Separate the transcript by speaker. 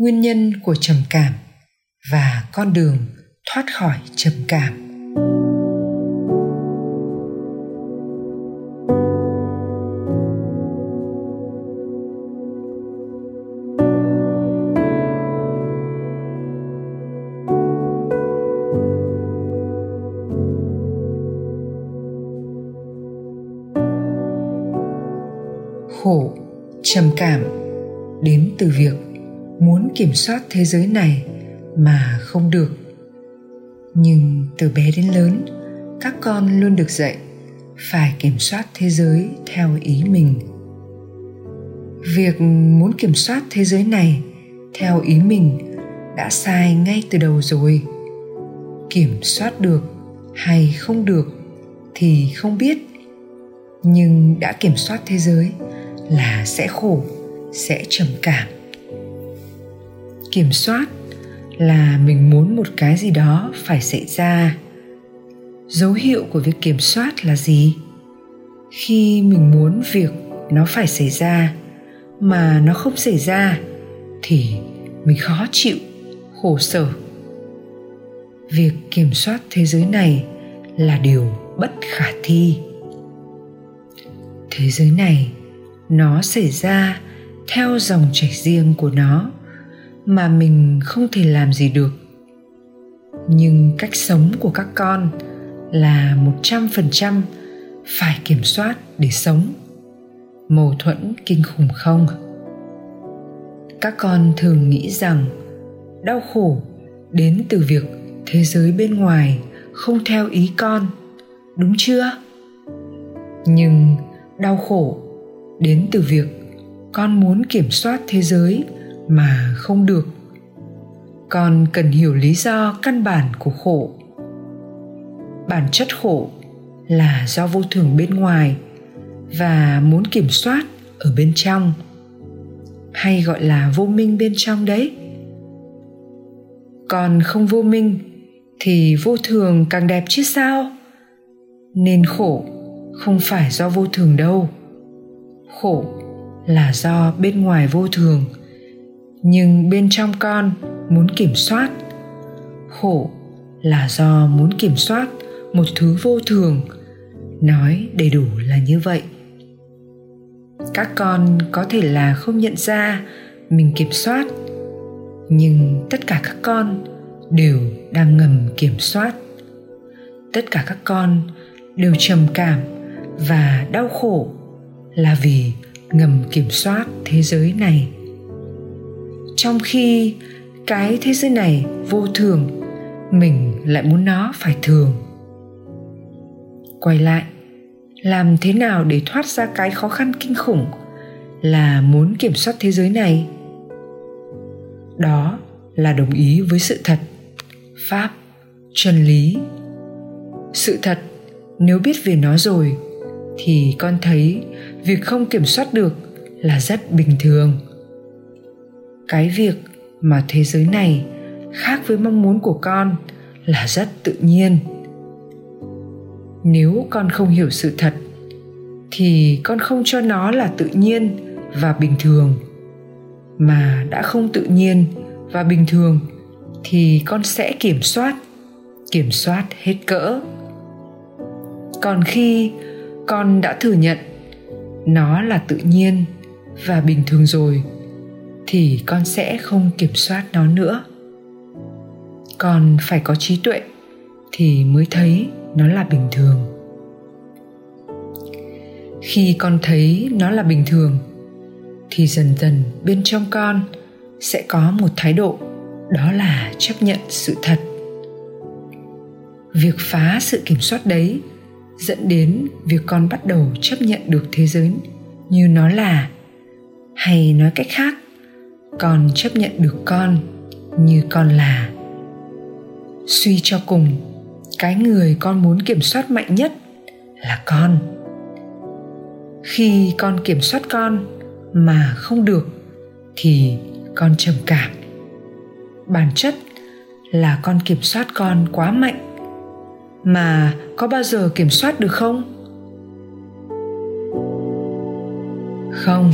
Speaker 1: nguyên nhân của trầm cảm và con đường thoát khỏi trầm cảm. Khổ, trầm cảm đến từ việc muốn kiểm soát thế giới này mà không được. Nhưng từ bé đến lớn, các con luôn được dạy phải kiểm soát thế giới theo ý mình. Việc muốn kiểm soát thế giới này theo ý mình đã sai ngay từ đầu rồi. Kiểm soát được hay không được thì không biết, nhưng đã kiểm soát thế giới là sẽ khổ, sẽ trầm cảm kiểm soát là mình muốn một cái gì đó phải xảy ra. Dấu hiệu của việc kiểm soát là gì? Khi mình muốn việc nó phải xảy ra mà nó không xảy ra thì mình khó chịu, khổ sở. Việc kiểm soát thế giới này là điều bất khả thi. Thế giới này nó xảy ra theo dòng chảy riêng của nó mà mình không thể làm gì được. Nhưng cách sống của các con là một trăm phần trăm phải kiểm soát để sống. Mâu thuẫn kinh khủng không? Các con thường nghĩ rằng đau khổ đến từ việc thế giới bên ngoài không theo ý con, đúng chưa? Nhưng đau khổ đến từ việc con muốn kiểm soát thế giới mà không được. Con cần hiểu lý do căn bản của khổ. Bản chất khổ là do vô thường bên ngoài và muốn kiểm soát ở bên trong, hay gọi là vô minh bên trong đấy. Còn không vô minh thì vô thường càng đẹp chứ sao? Nên khổ không phải do vô thường đâu. Khổ là do bên ngoài vô thường nhưng bên trong con muốn kiểm soát. Khổ là do muốn kiểm soát một thứ vô thường. Nói đầy đủ là như vậy. Các con có thể là không nhận ra mình kiểm soát, nhưng tất cả các con đều đang ngầm kiểm soát. Tất cả các con đều trầm cảm và đau khổ là vì ngầm kiểm soát thế giới này trong khi cái thế giới này vô thường, mình lại muốn nó phải thường. Quay lại, làm thế nào để thoát ra cái khó khăn kinh khủng là muốn kiểm soát thế giới này? Đó là đồng ý với sự thật, pháp, chân lý. Sự thật, nếu biết về nó rồi, thì con thấy việc không kiểm soát được là rất bình thường cái việc mà thế giới này khác với mong muốn của con là rất tự nhiên. Nếu con không hiểu sự thật, thì con không cho nó là tự nhiên và bình thường. Mà đã không tự nhiên và bình thường, thì con sẽ kiểm soát kiểm soát hết cỡ. Còn khi con đã thừa nhận nó là tự nhiên và bình thường rồi thì con sẽ không kiểm soát nó nữa. Con phải có trí tuệ thì mới thấy nó là bình thường. Khi con thấy nó là bình thường, thì dần dần bên trong con sẽ có một thái độ, đó là chấp nhận sự thật. Việc phá sự kiểm soát đấy dẫn đến việc con bắt đầu chấp nhận được thế giới như nó là, hay nói cách khác con chấp nhận được con như con là. Suy cho cùng, cái người con muốn kiểm soát mạnh nhất là con. Khi con kiểm soát con mà không được, thì con trầm cảm. Bản chất là con kiểm soát con quá mạnh. Mà có bao giờ kiểm soát được không? Không.